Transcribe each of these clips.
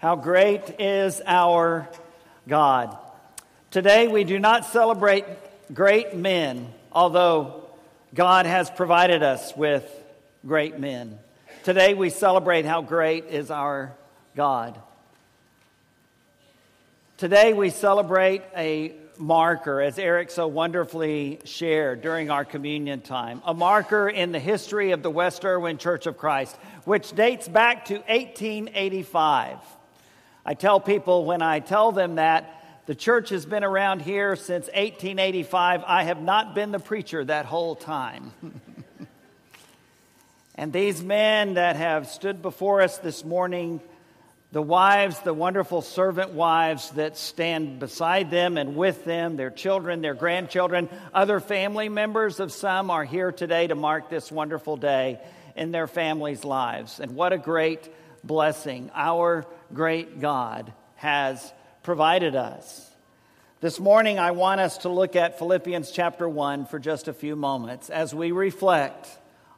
How great is our God. Today we do not celebrate great men, although God has provided us with great men. Today we celebrate how great is our God. Today we celebrate a marker, as Eric so wonderfully shared during our communion time, a marker in the history of the West Erwin Church of Christ, which dates back to 1885. I tell people when I tell them that the church has been around here since 1885, I have not been the preacher that whole time. and these men that have stood before us this morning, the wives, the wonderful servant wives that stand beside them and with them, their children, their grandchildren, other family members of some are here today to mark this wonderful day in their families' lives. And what a great blessing our great God has provided us. This morning, I want us to look at Philippians chapter 1 for just a few moments as we reflect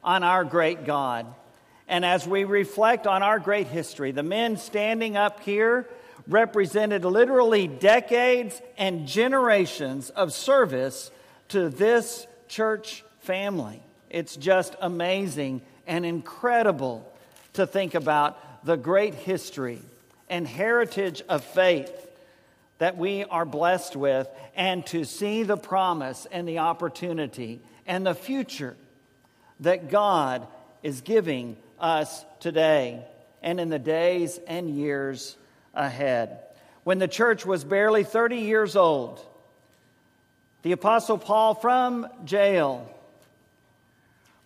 on our great God. And as we reflect on our great history, the men standing up here represented literally decades and generations of service to this church family. It's just amazing and incredible to think about the great history and heritage of faith that we are blessed with and to see the promise and the opportunity and the future that God is giving us today and in the days and years ahead. When the church was barely 30 years old, the Apostle Paul from jail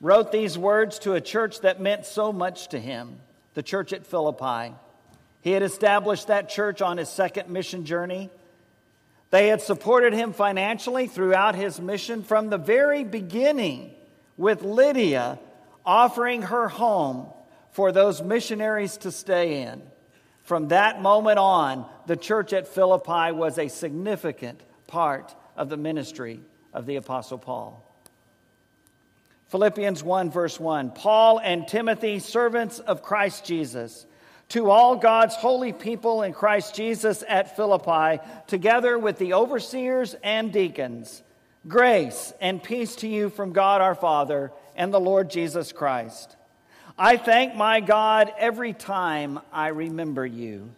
wrote these words to a church that meant so much to him, the church at Philippi. He had established that church on his second mission journey. They had supported him financially throughout his mission from the very beginning, with Lydia offering her home for those missionaries to stay in. From that moment on, the church at Philippi was a significant part of the ministry of the Apostle Paul. Philippians 1, verse 1 Paul and Timothy, servants of Christ Jesus to all God's holy people in Christ Jesus at Philippi, together with the overseers and deacons, grace and peace to you from God our Father and the Lord Jesus Christ. I thank my God every time I remember you.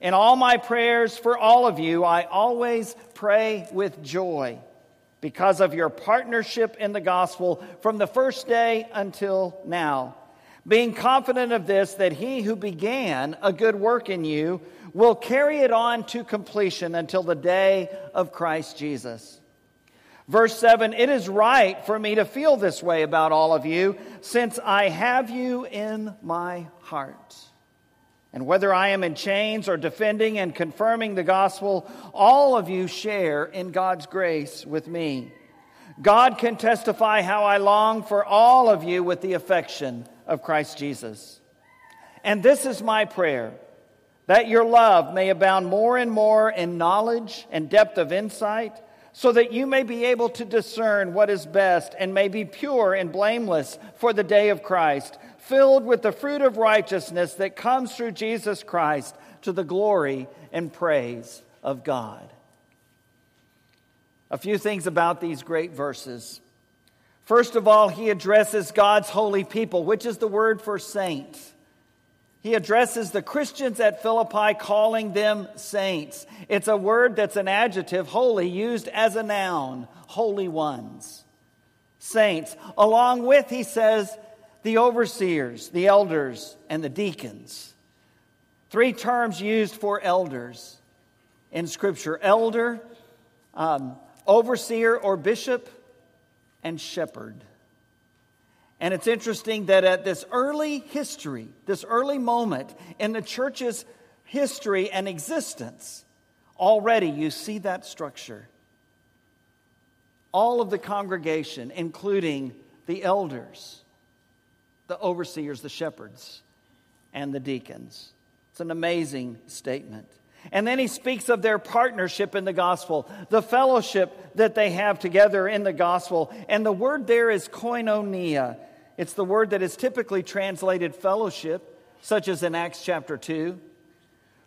In all my prayers for all of you, I always pray with joy because of your partnership in the gospel from the first day until now being confident of this, that he who began a good work in you will carry it on to completion until the day of Christ Jesus. Verse 7 It is right for me to feel this way about all of you, since I have you in my heart. And whether I am in chains or defending and confirming the gospel, all of you share in God's grace with me. God can testify how I long for all of you with the affection of Christ Jesus. And this is my prayer that your love may abound more and more in knowledge and depth of insight, so that you may be able to discern what is best and may be pure and blameless for the day of Christ, filled with the fruit of righteousness that comes through Jesus Christ to the glory and praise of God. A few things about these great verses. First of all, he addresses God's holy people, which is the word for saints. He addresses the Christians at Philippi, calling them saints. It's a word that's an adjective, holy, used as a noun, holy ones. Saints. Along with, he says, the overseers, the elders, and the deacons. Three terms used for elders in Scripture elder, um, overseer, or bishop and shepherd. And it's interesting that at this early history, this early moment in the church's history and existence, already you see that structure. All of the congregation, including the elders, the overseers, the shepherds, and the deacons. It's an amazing statement. And then he speaks of their partnership in the gospel, the fellowship that they have together in the gospel. And the word there is koinonia. It's the word that is typically translated fellowship, such as in Acts chapter 2.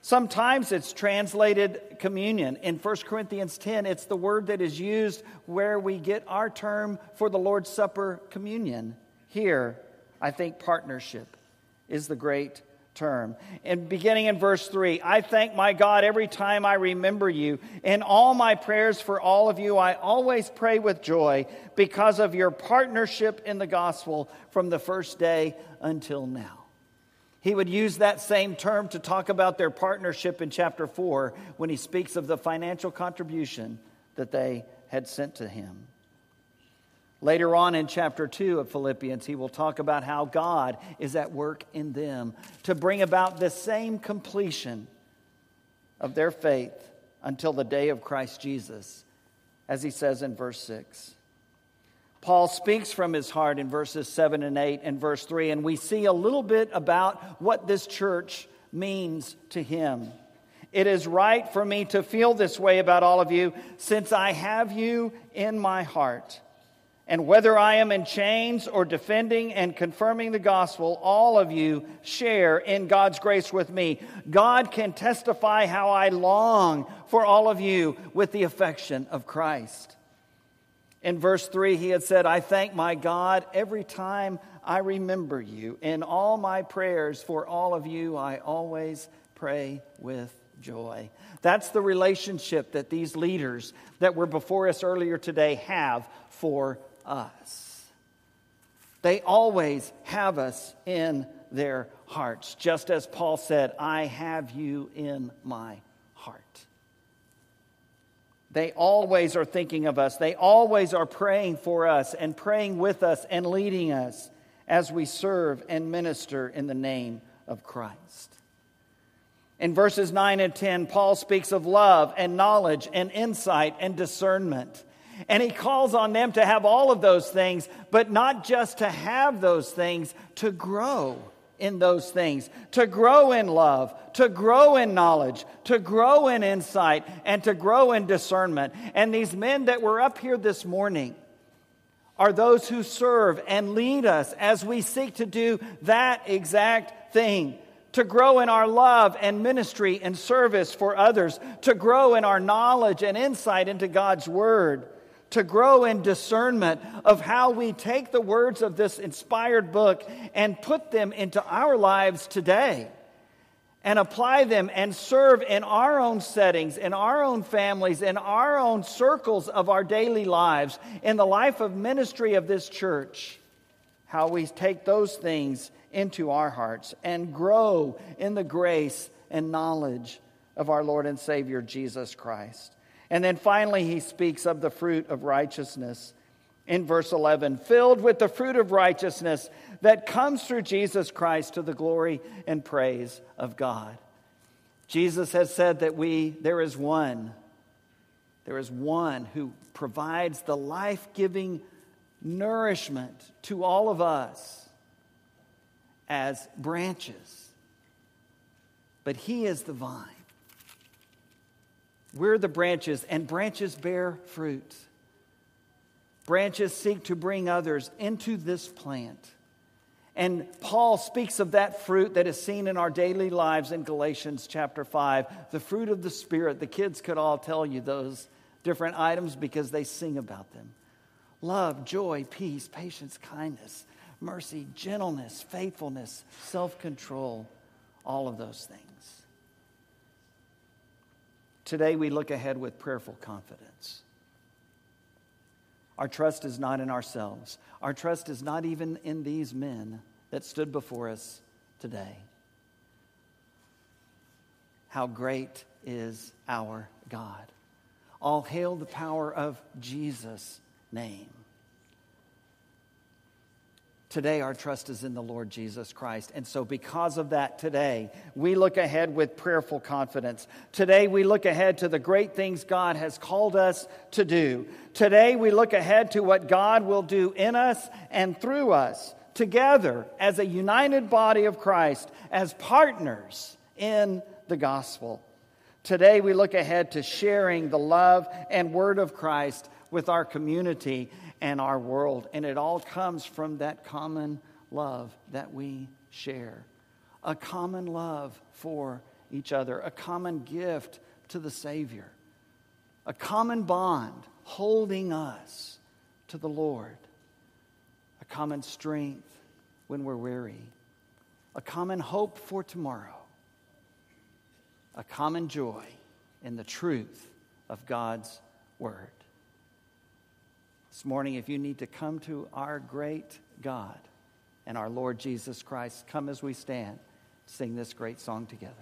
Sometimes it's translated communion. In 1 Corinthians 10, it's the word that is used where we get our term for the Lord's Supper communion. Here, I think partnership is the great term. And beginning in verse 3, I thank my God every time I remember you. In all my prayers for all of you, I always pray with joy because of your partnership in the gospel from the first day until now. He would use that same term to talk about their partnership in chapter 4 when he speaks of the financial contribution that they had sent to him. Later on in chapter 2 of Philippians, he will talk about how God is at work in them to bring about the same completion of their faith until the day of Christ Jesus, as he says in verse 6. Paul speaks from his heart in verses 7 and 8 and verse 3, and we see a little bit about what this church means to him. It is right for me to feel this way about all of you, since I have you in my heart. And whether I am in chains or defending and confirming the gospel, all of you share in God's grace with me. God can testify how I long for all of you with the affection of Christ. In verse 3, he had said, I thank my God every time I remember you. In all my prayers for all of you, I always pray with joy. That's the relationship that these leaders that were before us earlier today have for us. They always have us in their hearts, just as Paul said, I have you in my heart. They always are thinking of us. They always are praying for us and praying with us and leading us as we serve and minister in the name of Christ. In verses 9 and 10, Paul speaks of love and knowledge and insight and discernment. And he calls on them to have all of those things, but not just to have those things, to grow in those things, to grow in love, to grow in knowledge, to grow in insight, and to grow in discernment. And these men that were up here this morning are those who serve and lead us as we seek to do that exact thing. To grow in our love and ministry and service for others, to grow in our knowledge and insight into God's Word, to grow in discernment of how we take the words of this inspired book and put them into our lives today and apply them and serve in our own settings, in our own families, in our own circles of our daily lives, in the life of ministry of this church. How we take those things into our hearts and grow in the grace and knowledge of our Lord and Savior Jesus Christ. And then finally, he speaks of the fruit of righteousness in verse 11 filled with the fruit of righteousness that comes through Jesus Christ to the glory and praise of God. Jesus has said that we, there is one, there is one who provides the life giving nourishment to all of us as branches. But he is the vine. We're the branches, and branches bear fruit. Branches seek to bring others into this plant. And Paul speaks of that fruit that is seen in our daily lives in Galatians chapter 5, the fruit of the Spirit. The kids could all tell you those different items because they sing about them love, joy, peace, patience, kindness, mercy, gentleness, faithfulness, self control, all of those things. Today we look ahead with prayerful confidence. Our trust is not in ourselves. Our trust is not even in these men that stood before us today. How great is our God! All hail the power of Jesus' name. Today, our trust is in the Lord Jesus Christ. And so, because of that, today, we look ahead with prayerful confidence. Today, we look ahead to the great things God has called us to do. Today, we look ahead to what God will do in us and through us, together as a united body of Christ, as partners in the gospel. Today, we look ahead to sharing the love and word of Christ with our community and our world. And it all comes from that common love that we share. A common love for each other, a common gift to the Savior, a common bond holding us to the Lord, a common strength when we're weary, a common hope for tomorrow, a common joy in the truth of God's Word. This morning, if you need to come to our great God and our Lord Jesus Christ, come as we stand, sing this great song together.